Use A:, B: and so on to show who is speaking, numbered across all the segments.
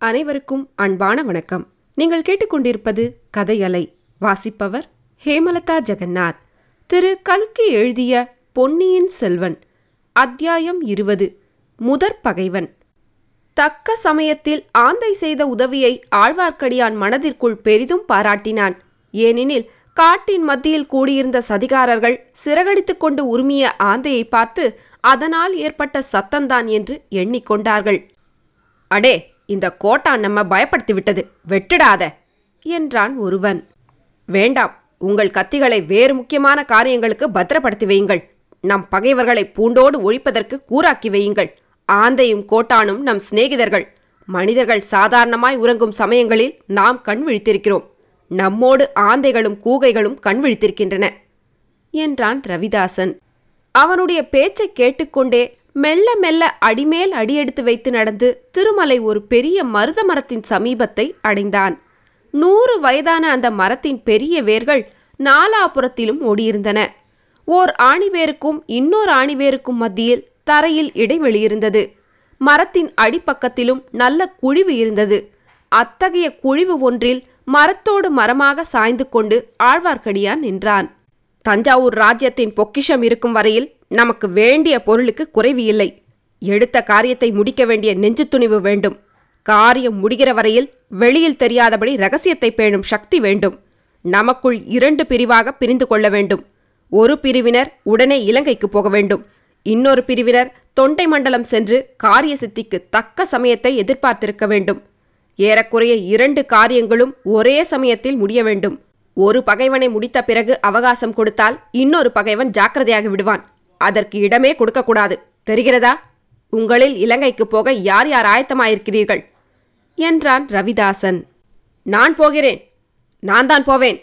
A: அனைவருக்கும் அன்பான வணக்கம். நீங்கள் கேட்டுக்கொண்டிருப்பது கதையலை வாசிப்பவர் ஹேமலதா ஜெகநாத். திரு கல்கி எழுதிய பொன்னியின் செல்வன் அத்தியாயம் இருபது முதற் பகைவன். தக்க சமயத்தில் ஆந்தை செய்த உதவியை ஆழ்வார்க்கடியான் மனதிற்குள் பெரிதும் பாராட்டினான். ஏனெனில் காட்டின் மத்தியில் கூடியிருந்த சதிகாரர்கள் சிறகடித்துக் கொண்டு உருமிய ஆந்தையை பார்த்து அதனால் ஏற்பட்ட சத்தந்தான் என்று எண்ணிக்கொண்டார்கள் அடே இந்த கோட்டான் நம்ம பயப்படுத்தி விட்டது. வெட்டுடாத என்றான் ஒருவன். வேண்டாம் உங்கள் கத்திகளை வேறு முக்கியமான காரியங்களுக்கு பத்திரப்படுத்தி வையுங்கள். நம் பகைவர்களை பூண்டோடு ஒழிப்பதற்கு கூறாக்கி வையுங்கள். ஆந்தையும் கோட்டானும் நம் சிநேகிதர்கள். மனிதர்கள் சாதாரணமாய் உறங்கும் சமயங்களில் நாம் கண் விழித்திருக்கிறோம். நம்மோடு ஆந்தைகளும் கூகைகளும் கண் விழித்திருக்கின்றன என்றான் ரவிதாசன். அவனுடைய பேச்சைக் கேட்டுக்கொண்டே மெல்ல மெல்ல அடிமேல் அடியெடுத்து வைத்து நடந்து திருமலை ஒரு பெரிய மருத மரத்தின் சமீபத்தை அடைந்தான். நூறு வயதான அந்த மரத்தின் பெரிய வேர்கள் நாலாபுறத்திலும் ஓடியிருந்தன. ஓர் ஆணிவேருக்கும் இன்னொரு ஆணிவேருக்கும் மத்தியில் தரையில் இடைவெளி இருந்தது. மரத்தின் அடிப்பக்கத்திலும் நல்ல குழிவு இருந்தது. அத்தகைய குழிவு ஒன்றில் மரத்தோடு மரமாக சாய்ந்து கொண்டு ஆழ்வார்க்கடியான் நின்றான். தஞ்சாவூர் ராஜ்யத்தின் பொக்கிஷம் இருக்கும் வரையில் நமக்கு வேண்டிய பொருளுக்கு குறைவு இல்லை. எடுத்த காரியத்தை முடிக்க வேண்டிய நெஞ்சு துணிவு வேண்டும். காரியம் முடிகிற வரையில் வெளியில் தெரியாதபடி ரகசியத்தை பேணும் சக்தி வேண்டும். நமக்குள் இரண்டு பிரிவாக பிரிந்து கொள்ள வேண்டும். ஒரு பிரிவினர் உடனே இலங்கைக்கு போக வேண்டும். இன்னொரு பிரிவினர் தொண்டை மண்டலம் சென்று காரிய சித்திக்கு தக்க சமயத்தை எதிர்பார்த்திருக்க வேண்டும். ஏறக்குறைய இரண்டு காரியங்களும் ஒரே சமயத்தில் முடிய வேண்டும். ஒரு பகைவனை முடித்த பிறகு அவகாசம் கொடுத்தால் இன்னொரு பகைவன் ஜாக்கிரதையாகி விடுவான். அதற்கு இடமே கொடுக்கக்கூடாது. தெரிகிறதா? உங்களில் இலங்கைக்கு போக யார் யார் ஆயத்தமாயிருக்கிறீர்கள்? என்றான் ரவிதாசன். நான் போகிறேன். நான் தான் போவேன்.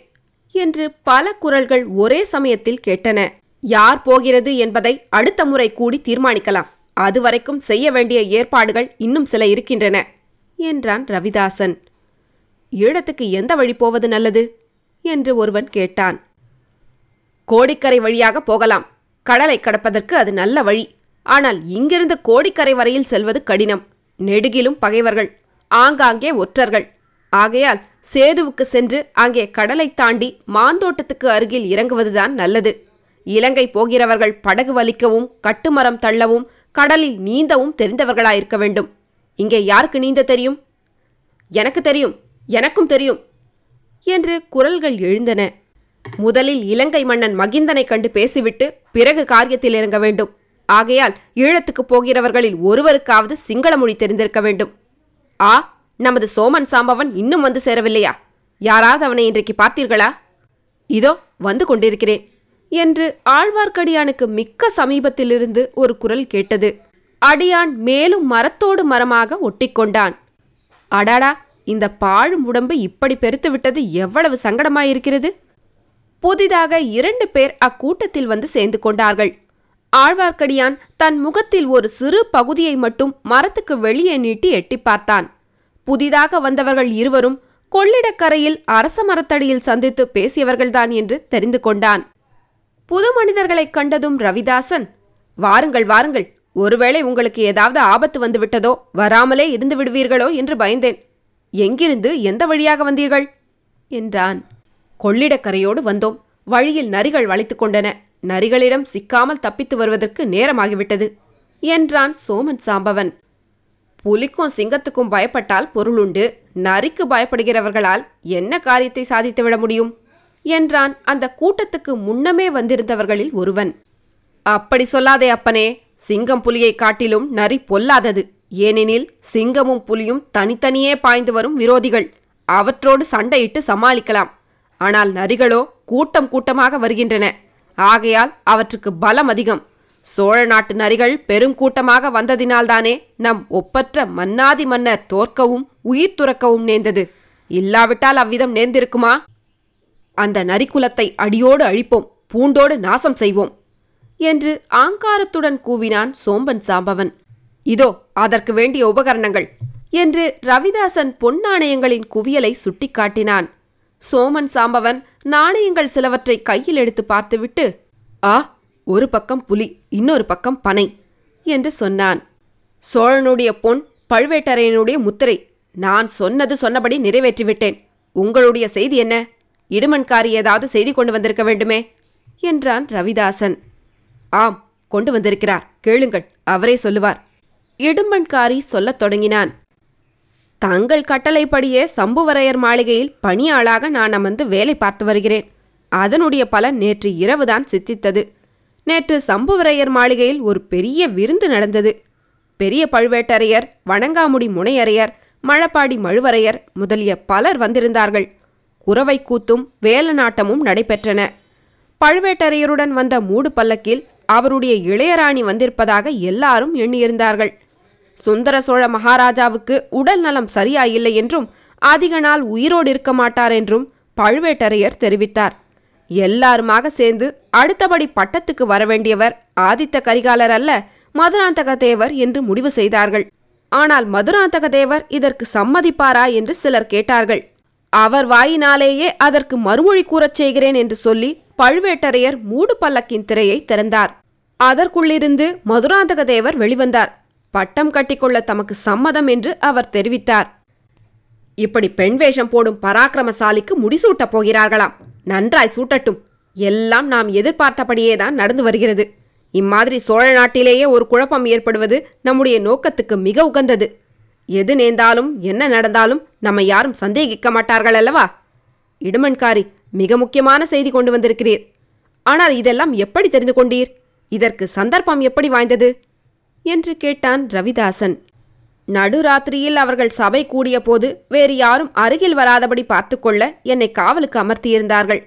A: என்று பல குரல்கள் ஒரே சமயத்தில் கேட்டன. யார் போகிறது என்பதை அடுத்த முறை கூடி தீர்மானிக்கலாம். அதுவரைக்கும் செய்ய வேண்டிய ஏற்பாடுகள் இன்னும் சில இருக்கின்றன என்றான் ரவிதாசன். ஈழத்துக்கு எந்த வழி போவது நல்லது? என்று ஒருவன் கேட்டான். கோடிக்கரை வழியாக போகலாம். கடலை கடப்பதற்கு அது நல்ல வழி. ஆனால் இங்கிருந்து கோடிக்கரை வரையில் செல்வது கடினம். நெடுகிலும் பகைவர்கள் ஆங்காங்கே ஒற்றர்கள். ஆகையால் சேதுவுக்கு சென்று அங்கே கடலை தாண்டி மாந்தோட்டத்துக்கு அருகில் இறங்குவதுதான் நல்லது. இலங்கை போகிறவர்கள் படகு வலிக்கவும் கட்டுமரம் தள்ளவும் கடலில் நீந்தவும் தெரிந்தவர்களாயிருக்க வேண்டும். இங்கே யாருக்கு நீந்த தெரியும்? எனக்கு தெரியும். எனக்கும் தெரியும். என்று குரல்கள் எழுந்தன. முதலில் இலங்கை மன்னன் மகிந்தனைக் கண்டு பேசிவிட்டு பிறகு காரியத்தில் இறங்க வேண்டும். ஆகையால் ஈழத்துக்குப் போகிறவர்களில் ஒருவருக்காவது சிங்கள மொழி தெரிந்திருக்க வேண்டும். ஆ நமது சோமன் சாம்பவன் இன்னும் வந்து சேரவில்லையா? யாராவது அவனை இன்றைக்கு பார்த்தீர்களா? இதோ வந்து கொண்டிருக்கிறேன் என்று ஆழ்வார்க்கடியானுக்கு மிக்க சமீபத்திலிருந்து ஒரு குரல் கேட்டது. அடியான் மேலும் மரத்தோடு மரமாக ஒட்டிக்கொண்டான். அடாடா இந்த பாழும் உடம்பு இப்படி பெருத்து விட்டது எவ்வளவு சங்கடமாயிருக்கிறது? புதிதாக இரண்டு பேர் அக்கூட்டத்தில் வந்து சேர்ந்து கொண்டார்கள். ஆழ்வார்க்கடியான் தன் முகத்தில் ஒரு சிறு பகுதியை மட்டும் மரத்துக்கு வெளியே நீட்டி எட்டி பார்த்தான். புதிதாக வந்தவர்கள் இருவரும் கொள்ளிடக்கரையில் அரச மரத்தடியில் சந்தித்து பேசியவர்கள்தான் என்று தெரிந்து கொண்டான். புது மனிதர்களைக் கண்டதும் ரவிதாசன் வாருங்கள் வாருங்கள். ஒருவேளை உங்களுக்கு ஏதாவது ஆபத்து வந்துவிட்டதோ வராமலே இருந்து விடுவீர்களோ என்று பயந்தேன். எங்கிருந்து எந்த வழியாக வந்தீர்கள்? என்றான். கொள்ளிடக்கரையோடு வந்தோம். வழியில் நரிகள் வளைத்துக் கொண்டன. நரிகளிடம் சிக்காமல் தப்பித்து வருவதற்கு நேரமாகிவிட்டது என்றான் சோமன் சாம்பவன். புலிக்கும் சிங்கத்துக்கும் பயப்பட்டால் பொருளுண்டு நரிக்கு பயப்படுகிறவர்களால் என்ன காரியத்தை சாதித்துவிட முடியும்? என்றான் அந்த கூட்டத்துக்கு முன்னமே வந்திருந்தவர்களில் ஒருவன். அப்படி சொல்லாதே அப்பனே. சிங்கம் புலியை காட்டிலும் நரி பொல்லாதது. ஏனெனில் சிங்கமும் புலியும் தனித்தனியே பாய்ந்து வரும் விரோதிகள். அவற்றோடு சண்டையிட்டு சமாளிக்கலாம். ஆனால் நரிகளோ கூட்டம் கூட்டமாக வருகின்றன. ஆகையால் அவற்றுக்கு பலம் அதிகம். சோழ நாட்டு நரிகள் பெருங்கூட்டமாக வந்ததினால்தானே நம் ஒப்பற்ற மன்னாதி மன்னர் தோற்கவும் உயிர் துறக்கவும் நேர்ந்தது. இல்லாவிட்டால் அவ்விதம் நேர்ந்திருக்குமா? அந்த நரிக்குலத்தை அடியோடு அழிப்போம் பூண்டோடு நாசம் செய்வோம் என்று ஆங்காரத்துடன் கூவினான் சோம்பன் சாம்பவன். இதோ அதற்கு வேண்டிய உபகரணங்கள். என்று ரவிதாசன் பொன் நாணயங்களின் குவியலை சுட்டிக்காட்டினான். சோமன் சாம்பவன் நாணயங்கள் சிலவற்றை கையில் எடுத்து பார்த்துவிட்டு ஆ ஒரு பக்கம் புலி இன்னொரு பக்கம் பனை என்று சொன்னான். சோழனுடைய பொன் பழுவேட்டரையனுடைய முத்திரை நான் சொன்னது சொன்னபடி நிறைவேற்றிவிட்டேன். உங்களுடைய செய்தி என்ன? இடுமன்காரி ஏதாவது செய்தி கொண்டு வந்திருக்க வேண்டுமே? என்றான் ரவிதாசன். ஆம் கொண்டு வந்திருக்கிறார். கேளுங்கள் அவரே சொல்லுவார். இடும்பன்காரி சொல்லத் தொடங்கினான். தங்கள் கட்டளைப்படியே சம்புவரையர் மாளிகையில் பணியாளாக நான் அமர்ந்து வேலை பார்த்து வருகிறேன். அதனுடைய பலன் நேற்று இரவுதான் சித்தித்தது. நேற்று சம்புவரையர் மாளிகையில் ஒரு பெரிய விருந்து நடந்தது. பெரிய பழுவேட்டரையர் வணங்காமுடி முனையரையர் மழப்பாடி மழுவரையர் முதலிய பலர் வந்திருந்தார்கள். குறவை கூத்தும் வேலநாட்டமும் நடைபெற்றன. பழுவேட்டரையருடன் வந்த மூடு பல்லக்கில் அவருடைய இளையராணி வந்திருப்பதாக எல்லாரும் எண்ணியிருந்தார்கள். சுந்தர சோழ மகாராஜாவுக்கு உடல் நலம் சரியாயில்லை என்றும் அதிக நாள் உயிரோடு இருக்க மாட்டார் என்றும் பழுவேட்டரையர் தெரிவித்தார். எல்லாருமாக சேர்ந்து அடுத்தபடி பட்டத்துக்கு வரவேண்டியவர் ஆதித்த கரிகாலர் அல்ல மதுராந்தக தேவர் என்று முடிவு செய்தார்கள். ஆனால் மதுராந்தக தேவர் இதற்கு சம்மதிப்பாரா என்று சிலர் கேட்டார்கள். அவர் வாயினாலேயே அதற்கு மறுமொழி கூறச் செய்கிறேன் என்று சொல்லி பழுவேட்டரையர் மூடு பல்லக்கின் திரையை திறந்தார். அதற்குள்ளிருந்து மதுராந்தக தேவர் வெளிவந்தார். பட்டம் கட்டிக்கொள்ள தமக்கு சம்மதம் என்று அவர் தெரிவித்தார். இப்படி பெண் வேஷம் போடும் பராக்கிரமசாலிக்கு முடிசூட்டப் போகிறார்களாம். நன்றாய் சூட்டட்டும். எல்லாம் நாம் எதிர்பார்த்தபடியே தான் நடந்து வருகிறது. இம்மாதிரி சோழ நாட்டிலேயே ஒரு குழப்பம் ஏற்படுவது நம்முடைய நோக்கத்துக்கு மிக உகந்தது. எது நேர்ந்தாலும் என்ன நடந்தாலும் நம்மை யாரும் சந்தேகிக்க மாட்டார்கள் அல்லவா? இடுமன்காரி மிக முக்கியமான செய்தி கொண்டு வந்திருக்கிறீர். ஆனால் இதெல்லாம் எப்படி தெரிந்து கொண்டீர்? இதற்கு சந்தர்ப்பம் எப்படி வாய்ந்தது? என்று கேட்டான் ரவிதாசன். நடுராத்திரியில் அவர்கள் சபை கூடியபோது வேறு யாரும் அருகில் வராதபடி பார்த்துக்கொள்ள என்னை காவலுக்கு அமர்த்தியிருந்தார்கள்.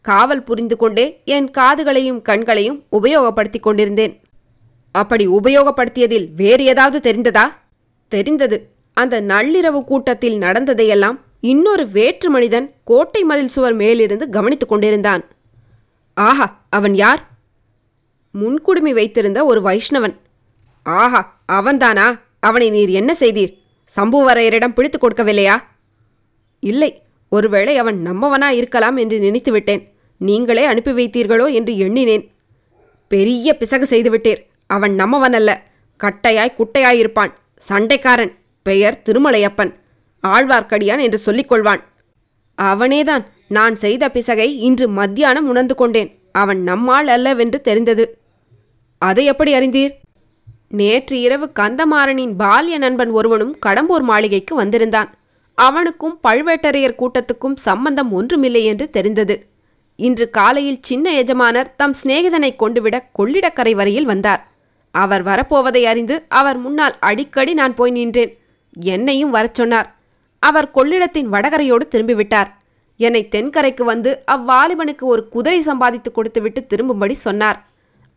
A: காவல் புரிந்து கொண்டே என் காதுகளையும் கண்களையும் உபயோகப்படுத்திக் கொண்டிருந்தேன். அப்படி உபயோகப்படுத்தியதில் வேறு ஏதாவது தெரிந்ததா? தெரிந்தது. அந்த நள்ளிரவு கூட்டத்தில் நடந்ததையெல்லாம் இன்னொரு வேற்று மனிதன் கோட்டை மதில் சுவர் மேலிருந்து கவனித்துக் கொண்டிருந்தான். ஆஹா அவன் யார்? முன்குடுமி வைத்திருந்த ஒரு வைஷ்ணவன். ஆஹா அவன்தானா? அவனை நீர் என்ன செய்தீர்? சம்புவரையரிடம் பிடித்துக் கொடுக்கவில்லையா? இல்லை ஒருவேளை அவன் நம்மவனா இருக்கலாம் என்று நினைத்து விட்டேன் நீங்களே அனுப்பி வைத்தீர்களோ என்று எண்ணினேன். பெரிய பிசகு செய்துவிட்டீர். அவன் நம்மவன் அல்ல கட்டையாய் குட்டையாயிருப்பான். சண்டைக்காரன். பெயர் திருமலையப்பன். ஆழ்வார்க்கடியான் என்று சொல்லிக் கொள்வான். அவனேதான். நான் செய்த பிசகை இன்று மத்தியானம் உணர்ந்து கொண்டேன். அவன் நம்மாள் அல்லவென்று தெரிந்தது. அதை எப்படி அறிந்தீர்? நேற்று இரவு கந்தமாறனின் பால்ய நண்பன் ஒருவனும் கடம்பூர் மாளிகைக்கு வந்திருந்தான். அவனுக்கும் பழுவேட்டரையர் கூட்டத்துக்கும் சம்பந்தம் ஒன்றுமில்லை என்று தெரிந்தது. இன்று காலையில் சின்ன எஜமானர் தம் சிநேகிதனை கொண்டுவிட கொள்ளிடக்கரை வரையில் வந்தார். அவர் வரப்போவதை அறிந்து அவர் முன்னால் அடிக்கடி நான் போய் நின்றேன். என்னையும் வரச் சொன்னார். அவர் கொள்ளிடத்தின் வடகரையோடு திரும்பிவிட்டார். என்னை தென்கரைக்கு வந்து அவ்வாலிபனுக்கு ஒரு குதிரை சம்பாதித்து கொடுத்துவிட்டு திரும்பும்படி சொன்னார்.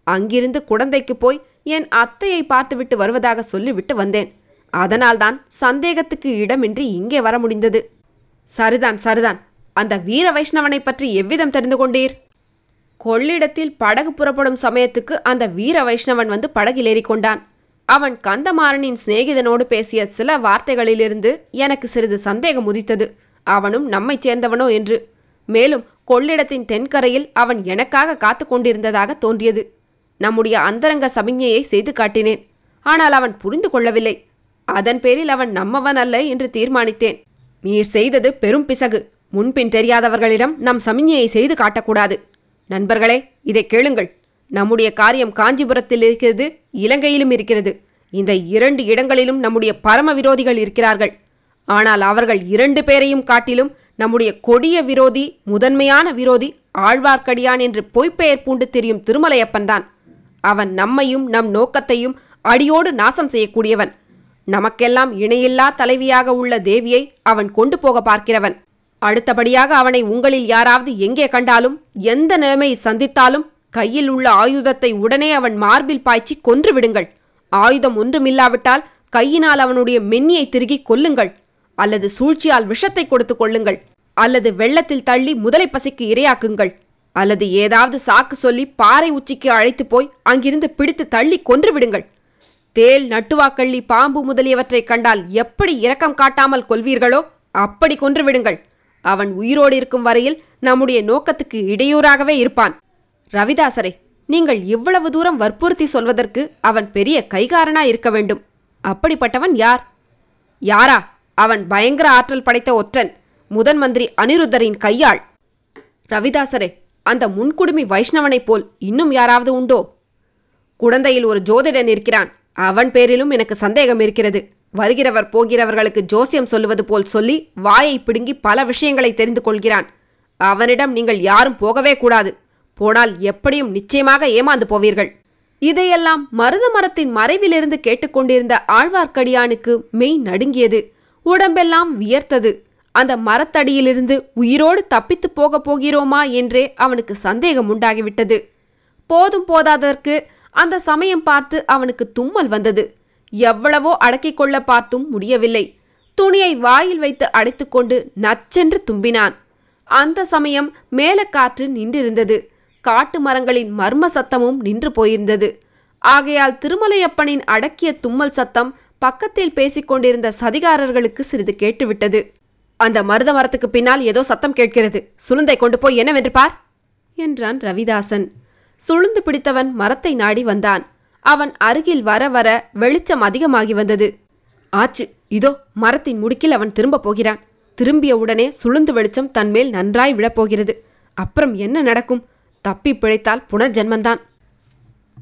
A: அங்கிருந்து குடந்தைக்கு போய் என் அத்தையை பார்த்துவிட்டு வருவதாக சொல்லிவிட்டு வந்தேன். அதனால்தான் சந்தேகத்துக்கு இடமின்றி இங்கே வர முடிந்தது. சரிதான் சரிதான். அந்த வீர வைஷ்ணவனை பற்றி எவ்விதம் தெரிந்து கொண்டீர்? கொள்ளிடத்தில் படகு புறப்படும் சமயத்துக்கு அந்த வீர வைஷ்ணவன் வந்து படகில் ஏறிக்கொண்டான். அவன் கந்தமாறனின் சிநேகிதனோடு பேசிய சில வார்த்தைகளிலிருந்து எனக்கு சிறிது சந்தேகம் உதித்தது. அவனும் நம்மைச் சேர்ந்தவனோ என்று. மேலும் கொள்ளிடத்தின் தென்கரையில் அவன் எனக்காக காத்து கொண்டிருந்ததாக தோன்றியது. நம்முடைய அந்தரங்க சமிஞ்ஞையை செய்து காட்டினேன். ஆனால் அவன் புரிந்து கொள்ளவில்லை. அதன் பேரில் அவன் நம்மவன் அல்ல என்று தீர்மானித்தேன். நீர் செய்தது பெரும் பிசகு. முன்பின் தெரியாதவர்களிடம் நம் சமிஞ்ஞையை செய்து காட்டக்கூடாது. நண்பர்களே இதை கேளுங்கள். நம்முடைய காரியம் காஞ்சிபுரத்தில் இருக்கிறது இலங்கையிலும் இருக்கிறது. இந்த இரண்டு இடங்களிலும் நம்முடைய பரம விரோதிகள் இருக்கிறார்கள். ஆனால் அவர்கள் இரண்டு பேரையும் காட்டிலும் நம்முடைய கொடிய விரோதி முதன்மையான விரோதி ஆழ்வார்க்கடியான் என்று பொய்ப்பெயர் பூண்டு தெரியும் திருமலையப்பன்தான். அவன் நம்மையும் நம் நோக்கத்தையும் அடியோடு நாசம் செய்யக்கூடியவன். நமக்கெல்லாம் இணையில்லா தலைவியாக உள்ள தேவியை அவன் கொண்டு போக பார்க்கிறவன். அடுத்தபடியாக அவனை உங்களில் யாராவது எங்கே கண்டாலும் எந்த நிலைமை சந்தித்தாலும் கையில் உள்ள ஆயுதத்தை உடனே அவன் மார்பில் பாய்ச்சி கொன்று விடுங்கள். ஆயுதம் ஒன்றுமில்லாவிட்டால் கையினால் அவனுடைய மென்னியை திருகி கொல்லுங்கள். அல்லது சூழ்ச்சியால் விஷத்தை கொடுத்து கொள்ளுங்கள். அல்லது வெள்ளத்தில் தள்ளி முதலை பசிக்கு இரையாக்குங்கள். அல்லது ஏதாவது சாக்கு சொல்லி பாறை உச்சிக்கு அழைத்து போய் அங்கிருந்து பிடித்து தள்ளி கொன்று விடுங்கள். தேல் நட்டுவாக்கள்ளி பாம்பு முதலியவற்றைக் கண்டால் எப்படி இரக்கம் காட்டாமல் கொள்வீர்களோ அப்படி கொன்று விடுங்கள். அவன் உயிரோடு இருக்கும் வரையில் நம்முடைய நோக்கத்துக்கு இடையூறாகவே இருப்பான். ரவிதாசரே நீங்கள் இவ்வளவு தூரம் வற்புறுத்தி சொல்வதற்கு அவன் பெரிய கைகாரனா இருக்க வேண்டும். அப்படிப்பட்டவன் யார்? யாரா? அவன் பயங்கர ஆற்றல் படைத்த ஒற்றன் முதன் மந்திரி அனிருத்தரின் கையாள். ரவிதாசரே அந்த முன்குடுமி வைஷ்ணவனைப் போல் இன்னும் யாராவது உண்டோ? குழந்தையில் ஒரு ஜோதிடன் இருக்கிறான். அவன் பேரிலும் எனக்கு சந்தேகம் இருக்கிறது. வருகிறவர் போகிறவர்களுக்கு ஜோசியம் சொல்லுவது போல் சொல்லி வாயை பிடுங்கி பல விஷயங்களை தெரிந்து கொள்கிறான். அவனிடம் நீங்கள் யாரும் போகவே கூடாது. போனால் எப்படியும் நிச்சயமாக ஏமாந்து போவீர்கள். இதையெல்லாம் மருத மரத்தின் மறைவிலிருந்து கேட்டுக்கொண்டிருந்த ஆழ்வார்க்கடியானுக்கு மெய் நடுங்கியது. உடம்பெல்லாம் வியர்த்தது. அந்த மரத்தடியிலிருந்து உயிரோடு தப்பித்துப் போகப் போகிறோமா என்றே அவனுக்கு சந்தேகம் உண்டாகிவிட்டது. போதும் போதாதற்கு அந்த சமயம் பார்த்து அவனுக்கு தும்மல் வந்தது. எவ்வளவோ அடக்கிக் கொள்ள பார்த்தும் முடியவில்லை. துணியை வாயில் வைத்து அடைத்துக்கொண்டு நச்சென்று தும்பினான். அந்த சமயம் மேலக்காற்று நின்றிருந்தது. காட்டு மரங்களின் மர்ம சத்தமும் நின்று போயிருந்தது. ஆகையால் திருமலையப்பனின் அடக்கிய தும்மல் சத்தம் பக்கத்தில் பேசிக்கொண்டிருந்த சதிகாரர்களுக்கு சிறிது கேட்டுவிட்டது. அந்த மருத மரத்துக்கு பின்னால் ஏதோ சத்தம் கேட்கிறது. சுளுந்தை கொண்டு போய் என்னவென்று பார். என்றான் ரவிதாசன். சுளுந்து பிடித்தவன் மரத்தை நாடி வந்தான். அவன் அருகில் வர வர வெளிச்சம் அதிகமாகி வந்தது. ஆச்சு இதோ மரத்தின் முடுக்கில் அவன் திரும்பப் போகிறான். திரும்பிய உடனே சுளுந்து வெளிச்சம் தன்மேல் நன்றாய் விழப்போகிறது அப்புறம் என்ன நடக்கும்? தப்பி பிழைத்தால் புனர்ஜென்மந்தான்.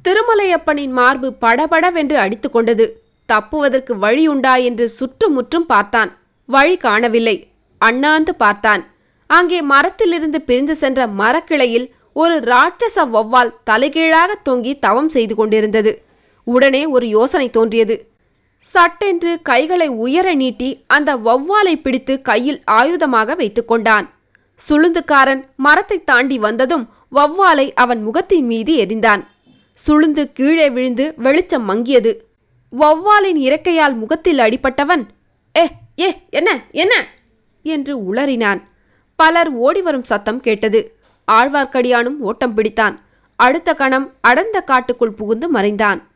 A: திருமலையப்பனின் மார்பு படபடவென்று அடித்துக்கொண்டது தப்புவதற்கு வழியுண்டா என்று சுற்றுமுற்றும் பார்த்தான். வழி காணவில்லை. அண்ணாந்து பார்த்தான். அங்கே மரத்திலிருந்து பிரிந்து சென்ற மரக்கிளையில் ஒரு ராட்சச வௌவால் தலைகீழாக தொங்கி தவம் செய்து கொண்டிருந்தது. உடனே ஒரு யோசனை தோன்றியது. சட்டென்று கைகளை உயர நீட்டி அந்த வௌவாலை பிடித்து கையில் ஆயுதமாக வைத்துக்கொண்டான் சுளுந்துக்காரன் மரத்தை தாண்டி வந்ததும் வௌவாலை அவன் முகத்தின் மீது எறிந்தான். சுளுந்து கீழே விழுந்து வெளிச்சம் மங்கியது. வௌவாலின் இறக்கையால் முகத்தில் அடிபட்டவன் ஏ ஏ என்ன என்ன? என்று உளறினான். பலர் ஓடிவரும் சத்தம் கேட்டது. ஆழ்வார்க்கடியானும் ஓட்டம் பிடித்தான். அடுத்த கணம் அடர்ந்த காட்டுக்குள் புகுந்து மறைந்தான்.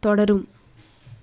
A: தொடரும்.